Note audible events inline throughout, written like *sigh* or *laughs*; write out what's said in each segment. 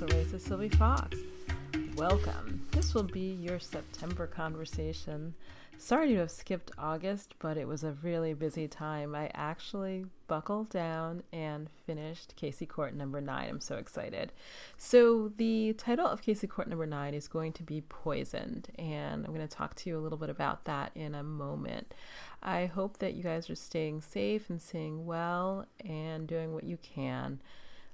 Castle Race is Sylvie Fox. Welcome. This will be your September conversation. Sorry to have skipped August, but it was a really busy time. I actually buckled down and finished Casey Cort number nine. I'm so excited. So, the title of Casey Cort number nine is going to be Poisoned, and I'm going to talk to you a little bit about that in a moment. I hope that you guys are staying safe and staying well and doing what you can.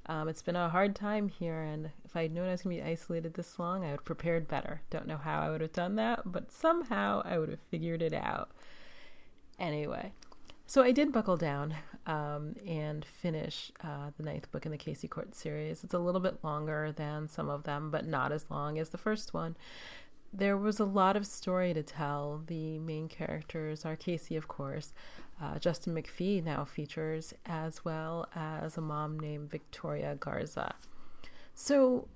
Um, it's been a hard time here, and if I'd known I was going to be isolated this long, I would have prepared better. Don't know how I would have done that, but somehow I would have figured it out. Anyway, so I did buckle down um, and finish uh, the ninth book in the Casey Cort series. It's a little bit longer than some of them, but not as long as the first one there was a lot of story to tell. The main characters are Casey, of course. Uh, Justin McPhee now features, as well as a mom named Victoria Garza. So,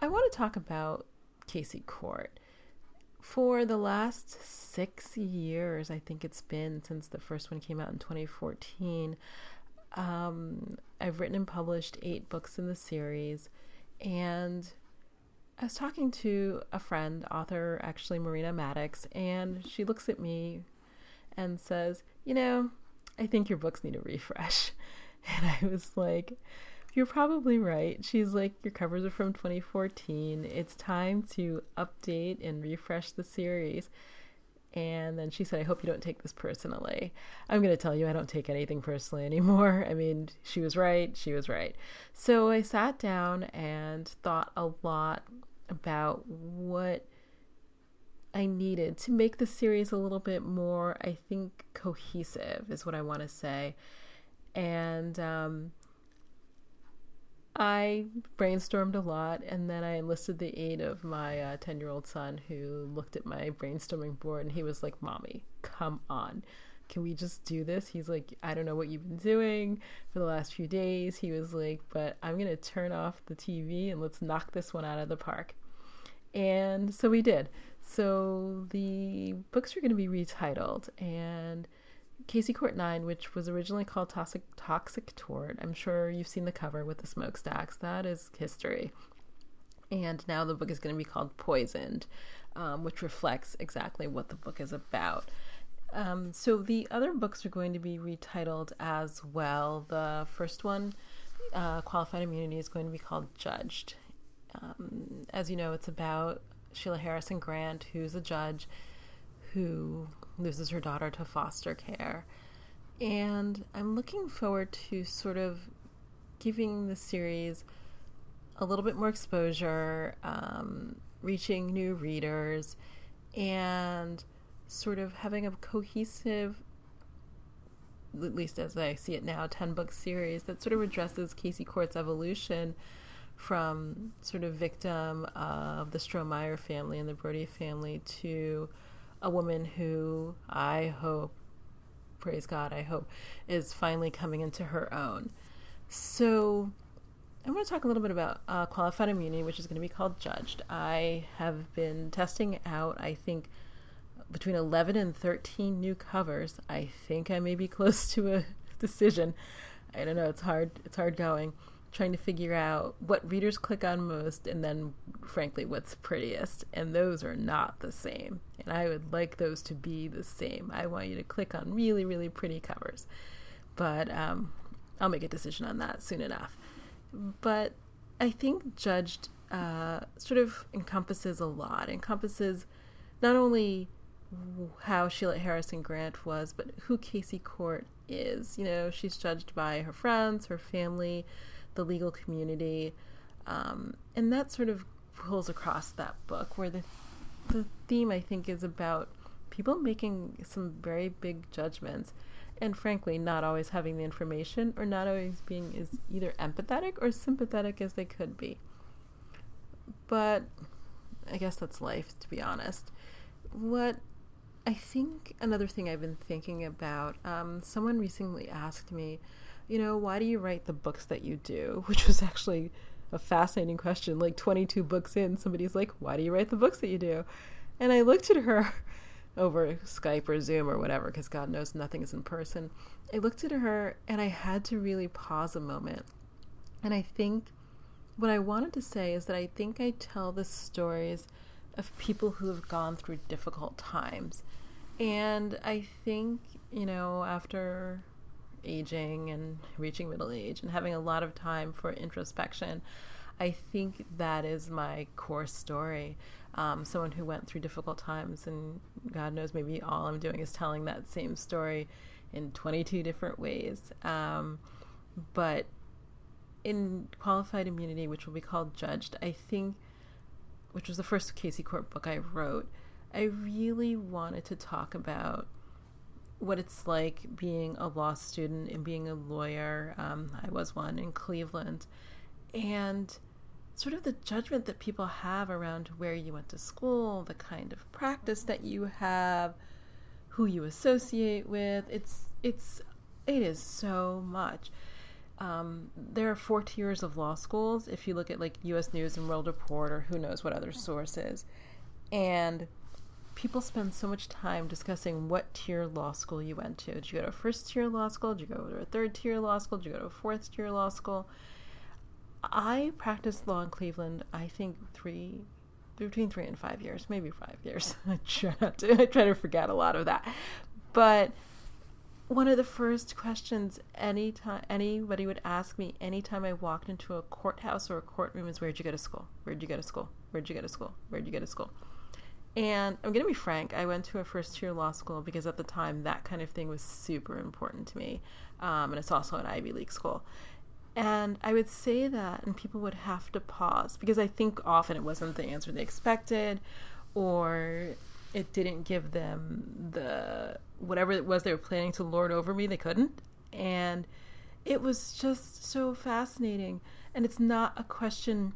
I want to talk about Casey Cort. For the last six years, I think it's been since the first one came out in 2014, um, I've written and published eight books in the series. And I was talking to a friend, author actually Marina Maddox, and she looks at me and says, You know, I think your books need a refresh. *laughs* And I was like, You're probably right. She's like, Your covers are from 2014. It's time to update and refresh the series. And then she said, I hope you don't take this personally. I'm going to tell you, I don't take anything personally anymore. *laughs* I mean, she was right. She was right. So I sat down and thought a lot about what I needed to make the series a little bit more, I think, cohesive, is what I want to say. And um, I brainstormed a lot, and then I enlisted the aid of my 10 uh, year old son who looked at my brainstorming board and he was like, Mommy, come on. Can we just do this? He's like, I don't know what you've been doing for the last few days. He was like, but I'm going to turn off the TV and let's knock this one out of the park. And so we did. So the books are going to be retitled, and Casey Cort 9, which was originally called Toxic, Toxic Tort, I'm sure you've seen the cover with the smokestacks. That is history. And now the book is going to be called Poisoned, um, which reflects exactly what the book is about. Um, so the other books are going to be retitled as well. The first one, uh, Qualified Immunity, is going to be called Judged. Um, as you know, it's about Sheila Harrison Grant, who's a judge who loses her daughter to foster care. And I'm looking forward to sort of giving the series a little bit more exposure, um, reaching new readers, and sort of having a cohesive, at least as I see it now, 10 book series that sort of addresses Casey Cort's evolution from sort of victim of the Strohmeyer family and the Brody family to a woman who I hope, praise God, I hope, is finally coming into her own. So I want to talk a little bit about uh, qualified immunity, which is going to be called Judged. I have been testing out, I think, between 11 and 13 new covers. I think I may be *laughs* close to a decision. I don't know, it's hard, it's hard going trying to figure out what readers click on most and then frankly what's prettiest and those are not the same. And i would like those to be the same. I want you to click on really really pretty covers. But um, i'll make a decision on that soon enough. But i think judged uh, sort of encompasses a lot. Encompasses not only how sheila harrison grant was but who casey cort is. You know she's judged by her friends her family the legal community. Um, and that sort of pulls across that book where the, the theme, I think, is about people making some very big judgments and frankly not always having the information or not always being as either empathetic or sympathetic as they could be. But I guess that's life, to be honest. What I think another thing I've been thinking about, um, someone recently asked me, you know, why do you write the books that you do? *laughs* Which was actually a fascinating question. Like 22 books in, somebody's like, why do you write the books that you do? And I looked at her *laughs* over Skype or Zoom or whatever, because God knows nothing is in person. I looked at her and I had to really pause a moment. And I think what I wanted to say is that I think I tell the stories of people who have gone through difficult times. And I think, you know, after aging and reaching middle age and having a lot of time for introspection, I think that is my core story. Um, someone who went through difficult times, and God knows maybe all I'm doing is telling that same story in 22 different ways. Um, but in qualified immunity, which will be called judged, I think, which was the first Casey Cort book I wrote, I really wanted to talk about what it's like being a law student and being a lawyer. Um, I was one in Cleveland. And sort of the judgment that people have around where you went to school, the kind of practice that you have, who you associate with. It's it's it is so much. Um, there are four tiers of law schools if you look at like U.S. News and World Report or who knows what other sources, and people spend so much time discussing what tier law school you went to. Did you go to a first tier law school? Did you go to a third tier law school? Did you go to a fourth tier law school? I practiced law in Cleveland. I think three, between three and five years, maybe five years. *laughs* I try not to. I try to forget a lot of that, but one of the first questions anytime anybody would ask me anytime I walked into a courthouse or a courtroom is where'd you go to school? Where'd you go to school? Where'd you go to school? Where'd you go to school? And I'm going to be frank, I went to a first year law school because at the time that kind of thing was super important to me. Um, and it's also an Ivy League school. And I would say that, and people would have to pause because I think often it wasn't the answer they expected, or it didn't give them the whatever it was they were planning to lord over me, they couldn't. And it was just so fascinating. And it's not a question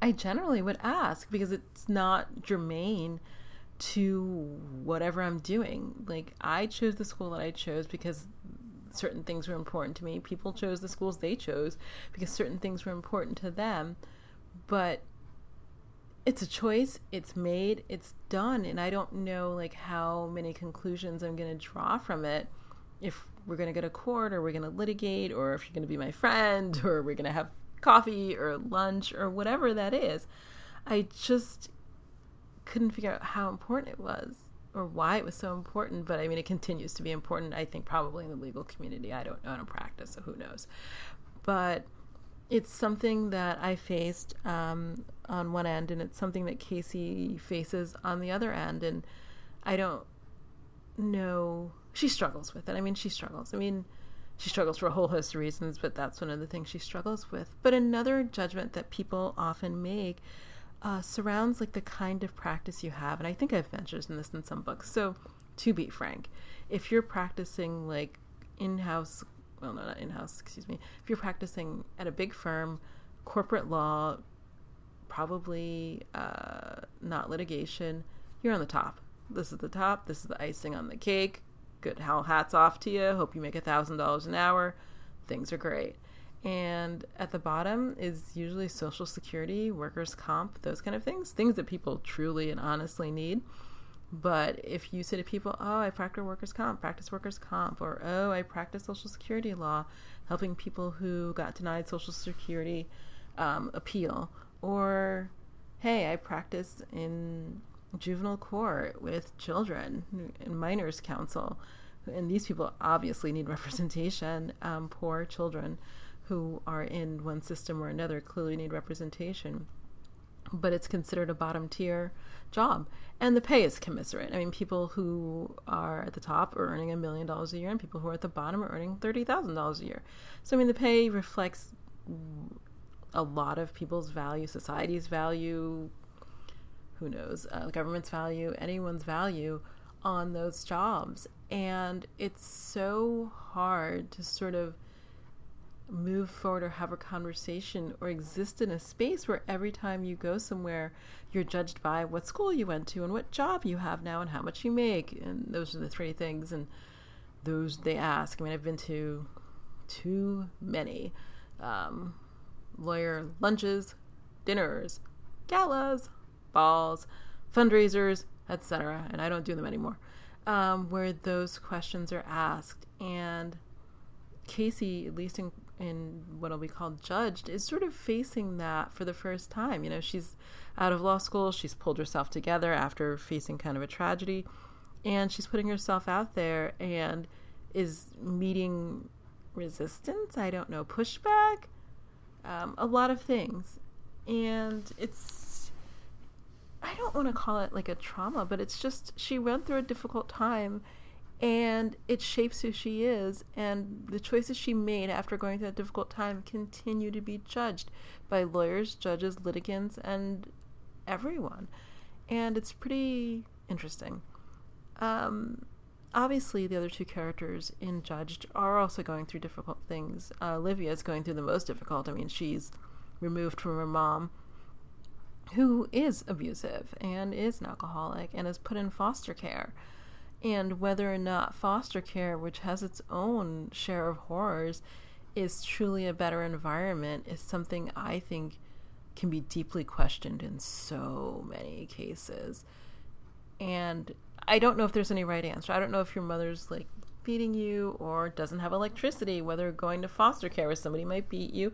I generally would ask because it's not germane to whatever I'm doing. Like, I chose the school that I chose because certain things were important to me. People chose the schools they chose because certain things were important to them. But it's a choice, it's made, it's done, and I don't know like how many conclusions I'm going to draw from it if we're going to go to court or we're going to litigate or if you're going to be my friend *laughs* or we're going to have coffee or lunch or whatever that is. I just couldn't figure out how important it was or why it was so important, but I mean, it continues to be important, I think, probably in the legal community. I don't know, I don't practice, so who knows. But it's something that I faced um, on one end, and it's something that Casey faces on the other end. And I don't know, she struggles with it. I mean, she struggles. I mean, she struggles for a whole host of reasons, but that's one of the things she struggles with. But another judgment that people often make uh, surrounds like the kind of practice you have, and I think I've mentioned this in some books. So, to be frank, if you're practicing like in-house, well, no, not in-house, excuse me. If you're practicing at a big firm, corporate law, probably uh, not litigation, you're on the top. This is the top. This is the icing on the cake good. How hats off to you. Hope you make a thousand dollars an hour. Things are great. And at the bottom is usually social security, workers' comp, those kind of things, things that people truly and honestly need. But if you say to people, oh, I practice workers' comp, practice workers' comp, or oh, I practice social security law, helping people who got denied social security um, appeal, or hey, I practice in juvenile court with children and minors counsel. And these people obviously need *laughs* representation. Um, poor children who are in one system or another clearly need representation. But it's considered a bottom tier job. And the pay is commiserate. I mean, people who are at the top are earning a million dollars a year, and people who are at the bottom are earning $30,000 a year. So, I mean, the pay reflects a lot of people's value, society's value, who knows, uh, the government's value, anyone's value on those jobs. And it's so hard to sort of move forward or have a conversation or exist in a space where every time you go somewhere, you're judged by what school you went to and what job you have now and how much you make. And those are the three things. And those they ask. I mean, I've been to too many um, lawyer lunches, dinners, galas, balls, fundraisers, etc. And I don't do them anymore, um, where those questions are asked. And Casey, at least in in what'll be called judged is sort of facing that for the first time. You know, she's out of law school, she's pulled herself together after facing kind of a tragedy, and she's putting herself out there and is meeting resistance. I don't know, pushback, um, a lot of things, and it's. I don't want to call it like a trauma, but it's just she went through a difficult time and it shapes who she is and the choices she made after going through that difficult time continue to be judged by lawyers judges litigants and everyone. And it's pretty interesting. Um, obviously the other two characters in judged are also going through difficult things. Uh, olivia is going through the most difficult. I mean she's removed from her mom who is abusive and is an alcoholic and is put in foster care and whether or not foster care, which has its own share of horrors, is truly a better environment is something I think can be deeply questioned in so many cases. And I don't know if there's any right answer. I don't know if your mother's like feeding you or doesn't have electricity, whether going to foster care where somebody might beat you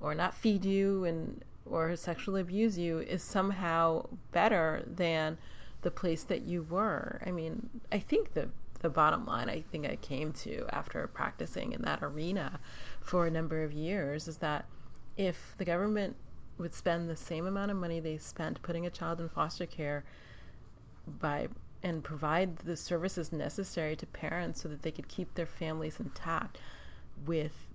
or not feed you and or sexually abuse you is somehow better than the place that you were. I mean, I think the the bottom line I think I came to after practicing in that arena for a number of years is that if the government would spend the same amount of money they spent putting a child in foster care by and provide the services necessary to parents so that they could keep their families intact with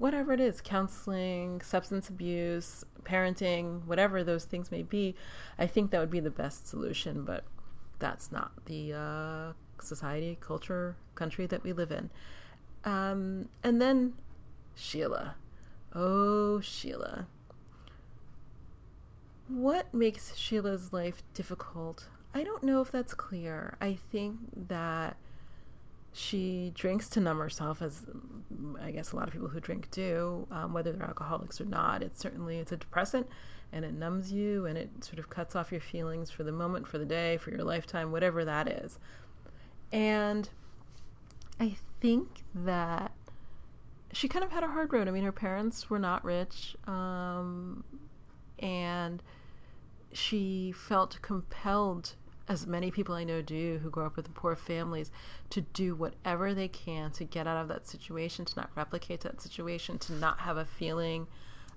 whatever it is counseling, substance abuse, parenting, whatever those things may be I think that would be the best solution, but that's not the uh, society, culture, country that we live in. Um, and then Sheila. Oh, Sheila. What makes Sheila's life difficult? I don't know if that's clear. I think that she drinks to numb herself, as I guess a lot of people who drink do, um, whether they're alcoholics or not. It's certainly it's a depressant, and it numbs you, and it sort of cuts off your feelings for the moment, for the day, for your lifetime, whatever that is. And I think that she kind of had a hard road. I mean, her parents were not rich, um, and she felt compelled as many people I know do who grow up with poor families, to do whatever they can to get out of that situation, to not replicate that situation, to not have a feeling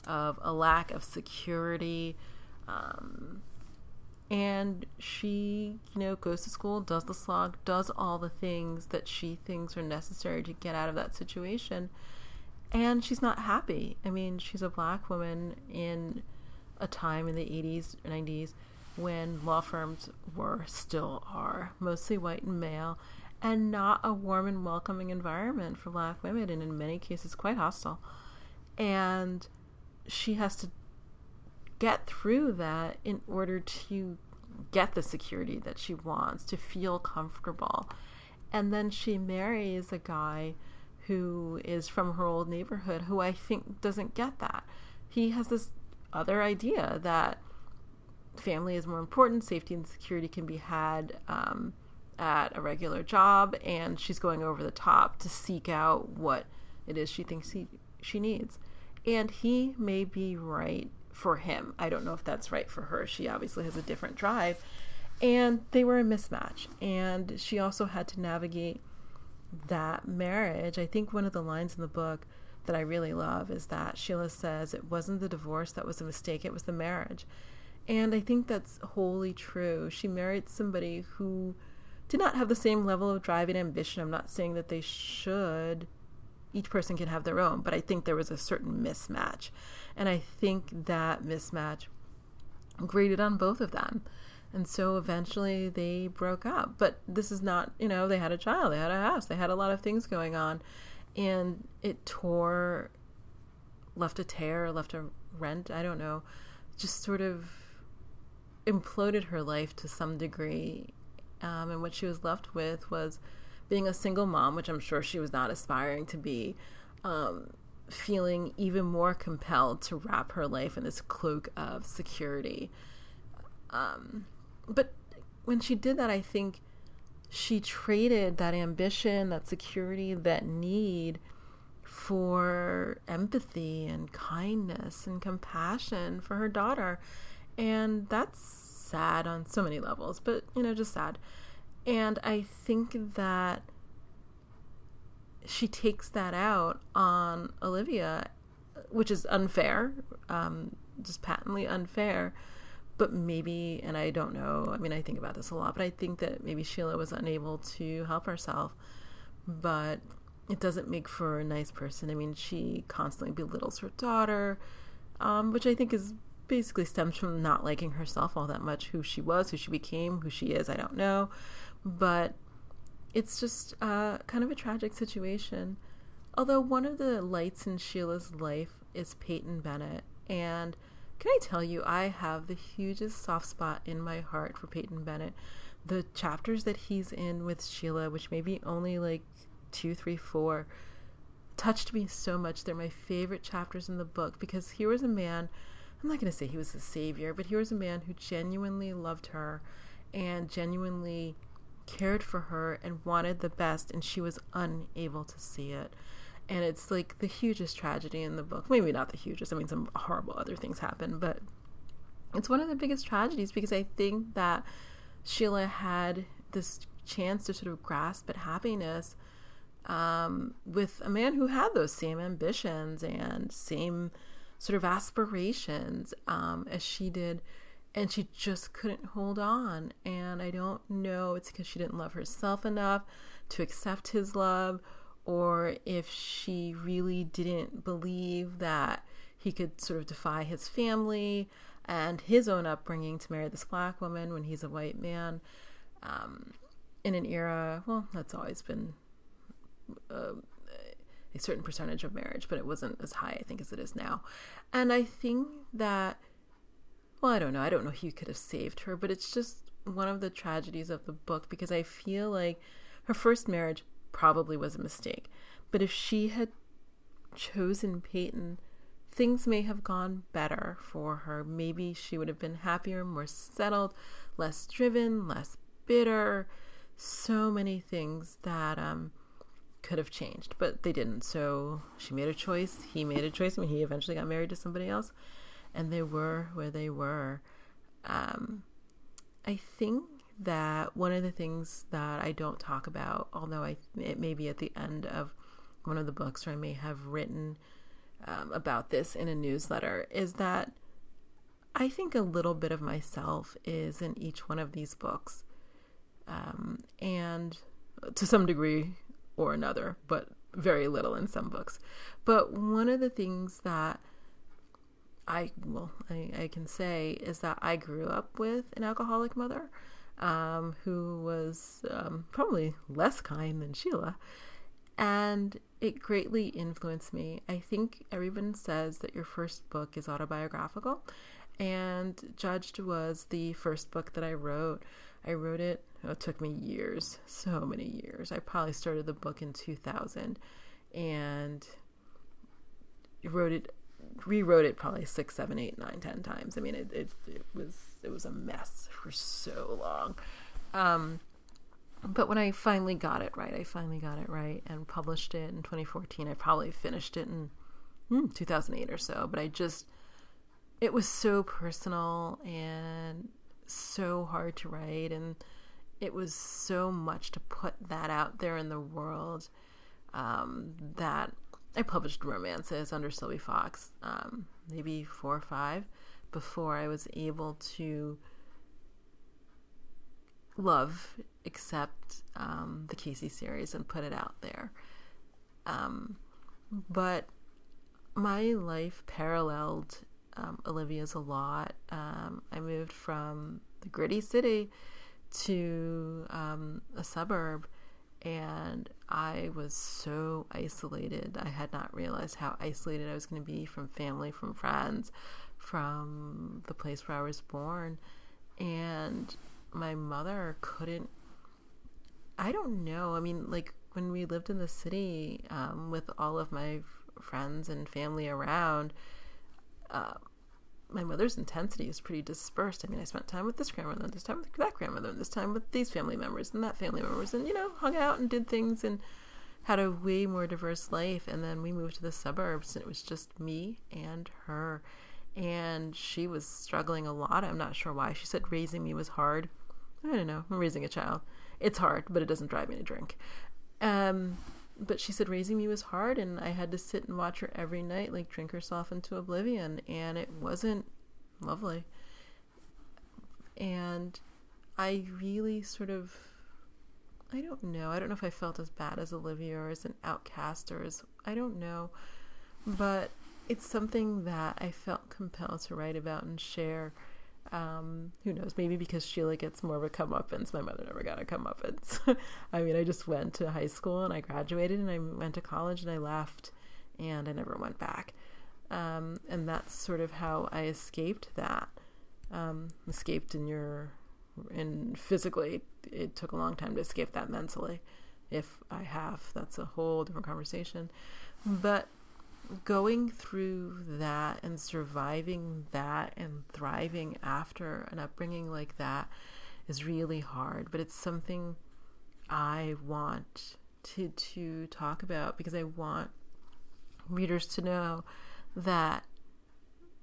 of a lack of security. Um, and she, you know, goes to school, does the slog, does all the things that she thinks are necessary to get out of that situation. And she's not happy. I mean, she's a black woman in a time in the 80s, 90s when law firms were, still are, mostly white and male, and not a warm and welcoming environment for black women, and in many cases quite hostile. And she has to get through that in order to get the security that she wants, to feel comfortable. And then she marries a guy who is from her old neighborhood who I think doesn't get that. He has this other idea that family is more important. Safety and security can be had um, at a regular job, and she's going over the top to seek out what it is she thinks he, she needs. And he may be right for him. I don't know if that's right for her. She obviously has a different drive. And they were a mismatch. And she also had to navigate that marriage. I think one of the lines in the book that I really love is that Sheila says it wasn't the divorce that was a mistake, it was the marriage. And I think that's wholly true. She married somebody who did not have the same level of drive and ambition. I'm not saying that they should. Each person can have their own, but I think there was a certain mismatch. And I think that mismatch grated on both of them. And so eventually they broke up. But this is not, you know, they had a child, they had a house, they had a lot of things going on. And it tore, left a tear, left a rent, I don't know, just sort of imploded her life to some degree. Um, and what she was left with was being a single mom, which I'm sure she was not aspiring to be, um, feeling even more compelled to wrap her life in this cloak of security. Um, but when she did that, I think she traded that ambition, that security, that need for empathy and kindness and compassion for her daughter. And that's sad on so many levels, but you know, just sad. And I think that she takes that out on Olivia, which is unfair, um, just patently unfair. But maybe, and I don't know, I mean, I think about this a lot, but I think that maybe Sheila was unable to help herself. But it doesn't make for a nice person. I mean, she constantly belittles her daughter, um, which I think is basically stems from not liking herself all that much. Who she was, who she became, who she is, I don't know. But it's just uh, kind of a tragic situation. Although one of the lights in Sheila's life is Peyton Bennett. And can I tell you, I have the hugest soft spot in my heart for Peyton Bennett. The chapters that he's in with Sheila, which may be only like two, three, four, touched me so much. They're my favorite chapters in the book because here was a man, I'm not going to say he was the savior, but here was a man who genuinely loved her and genuinely cared for her and wanted the best, and she was unable to see it. And it's like the hugest tragedy in the book. Maybe not the hugest, I mean, some horrible other things happen, but it's one of the biggest tragedies because I think that Sheila had this chance to sort of grasp at happiness um, with a man who had those same ambitions and same sort of aspirations um, as she did and she just couldn't hold on. And I don't know it's because she didn't love herself enough to accept his love, or if she really didn't believe that he could sort of defy his family and his own upbringing to marry this black woman when he's a white man um, in an era, well, that's always been. Uh, a certain percentage of marriage, but it wasn't as high, I think, as it is now. And I think that well, I don't know. I don't know he could have saved her, but it's just one of the tragedies of the book because I feel like her first marriage probably was a mistake. But if she had chosen Peyton, things may have gone better for her. Maybe she would have been happier, more settled, less driven, less bitter. So many things that um, could have changed, but they didn't. So she made a choice. He made a choice. I mean, he eventually got married to somebody else and they were where they were. Um, I think that one of the things that I don't talk about, although I it may be at the end of one of the books, or I may have written um, about this in a newsletter, is that I think a little bit of myself is in each one of these books, um, and to some degree or another, but very little in some books. But one of the things that I well I, I can say is that I grew up with an alcoholic mother um, who was um, probably less kind than Sheila, and it greatly influenced me. I think everyone says that your first book is autobiographical, and Judged was the first book that I wrote. I wrote it. It took me years, so many years. I probably started the book in 2000, and wrote it rewrote it probably six, seven, eight, nine, ten times. I mean, it, it, it was it was a mess for so long. Um, but when I finally got it right, I finally got it right and published it in 2014. I probably finished it in hmm, 2008 or so. But I just it was so personal and so hard to write, and it was so much to put that out there in the world um, that I published romances under Sylvie Fox, um, maybe four or five, before I was able to love, accept um, the Casey series and put it out there. Um, but my life paralleled um, Olivia's a lot. Um, I moved from the gritty city to um, a suburb and I was so isolated. I had not realized how isolated I was going to be from family, from friends, from the place where I was born. And my mother couldn't, I don't know. I mean, like when we lived in the city um, with all of my friends and family around, uh, my mother's intensity is pretty dispersed. I mean, I spent time with this grandmother, and this time with that grandmother, and this time with these family members and that family members, and you know, hung out and did things and had a way more diverse life. And then we moved to the suburbs, and it was just me and her. And she was struggling a lot. I'm not sure why. She said raising me was hard. I don't know. I'm raising a child. It's hard, but it doesn't drive me to drink. Um, but she said raising me was hard, and I had to sit and watch her every night, like drink herself into oblivion, and it wasn't lovely. And I really sort of I don't know. I don't know if I felt as bad as Olivia or as an outcast or as I don't know. But it's something that I felt compelled to write about and share. Um, who knows? Maybe because Sheila gets more of a comeuppance. My mother never got a comeuppance. *laughs* I mean, I just went to high school and I graduated and I went to college and I left and I never went back. Um, and that's sort of how I escaped that. Um, escaped in your and physically it took a long time to escape that mentally if i have that's a whole different conversation but going through that and surviving that and thriving after an upbringing like that is really hard but it's something i want to to talk about because i want readers to know that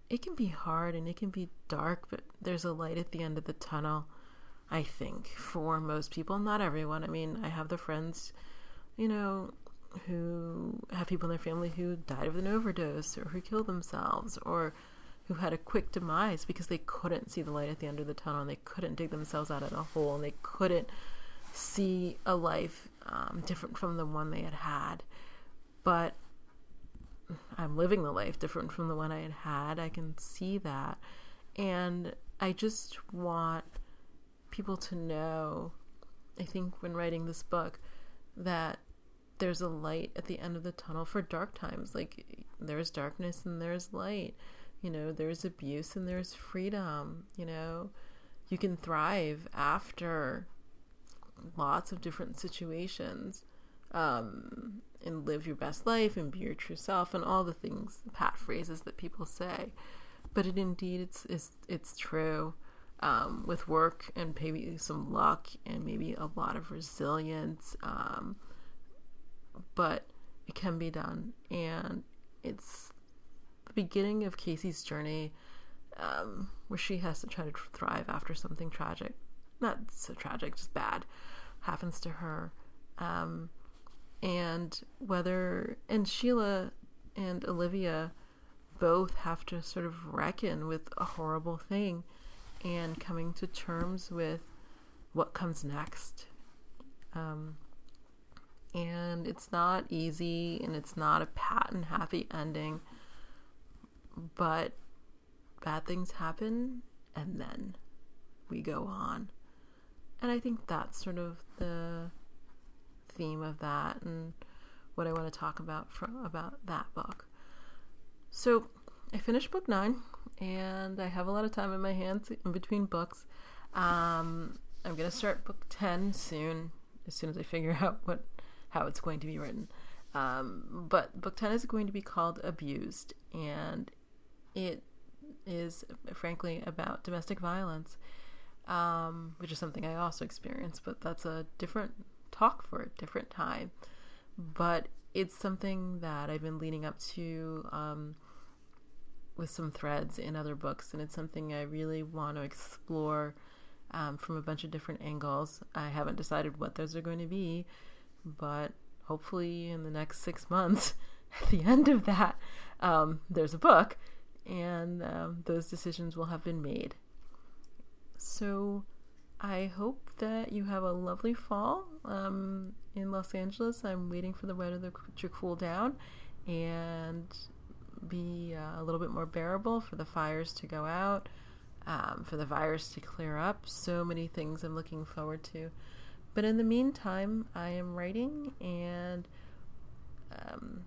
it can be hard and it can be dark but there's a light at the end of the tunnel I think, for most people. Not everyone. I mean, I have the friends, you know, who have people in their family who died of an overdose or who killed themselves or who had a quick demise because they couldn't see the light at the end of the tunnel and they couldn't dig themselves out of a hole and they couldn't see a life um, different from the one they had had. But I'm living the life different from the one I had had. I can see that. And I just want people to know, I think, when writing this book, that there's a light at the end of the tunnel for dark times. Like, there's darkness and there's light. You know, there's abuse and there's freedom. You know, you can thrive after lots of different situations um, and live your best life and be your true self and all the things, the pat phrases that people say. But it indeed, it's, it's, it's true um, with work and maybe some luck and maybe a lot of resilience. Um, but it can be done. And it's the beginning of Casey's journey um, where she has to try to thrive after something tragic. Not so tragic, just bad happens to her. Um, and whether, and Sheila and Olivia both have to sort of reckon with a horrible thing and coming to terms with what comes next. Um, and it's not easy and it's not a pat and happy ending, but bad things happen and then we go on. And I think that's sort of the theme of that and what I want to talk about from about that book. So I finished book nine and I have a lot of time in my hands in between books. Um, I'm gonna start book ten soon, as soon as I figure *laughs* out what how it's going to be written. Um, but book ten is going to be called Abused, and it is frankly about domestic violence, um, which is something I also experienced, but that's a different talk for a different time. But it's something that I've been leading up to. Um, with some threads in other books, and it's something I really want to explore um, from a bunch of different angles. I haven't decided what those are going to be, but hopefully, in the next six months, *laughs* at the end of that, um, there's a book, and um, those decisions will have been made. So, I hope that you have a lovely fall um, in Los Angeles. I'm waiting for the weather to cool down, and be uh, a little bit more bearable, for the fires to go out, um, for the virus to clear up. So many things I'm looking forward to. But in the meantime, I am writing and um,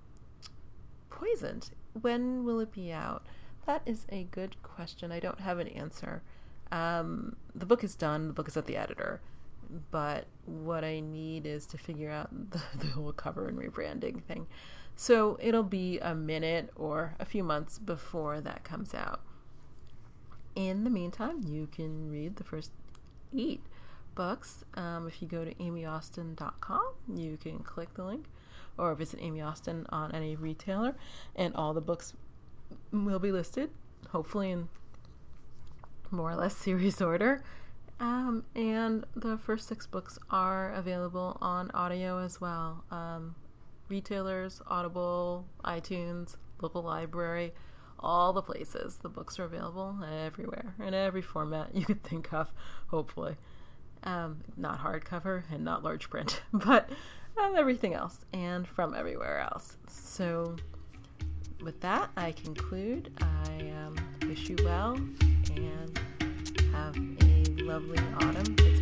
Poisoned. When will it be out? That is a good question. I don't have an answer. Um, the book is done, the book is at the editor. But what I need is to figure out *laughs* the, the whole cover and rebranding thing. So it'll be a minute or a few months before that comes out. In the meantime, you can read the first eight books. Um, if you go to aimeaustin.com, you can click the link or visit Aime Austin on any retailer, and all the books will be listed, hopefully in more or less *laughs* series order. Um, and the first six books are available on audio as well. Um, retailers, Audible, iTunes, local library, all the places. The books are available everywhere in every format *laughs* you could think of, hopefully. Um, not hardcover and not large print, *laughs* but um, everything else and from everywhere else. So, with that, I conclude. I um, wish you well and have a lovely autumn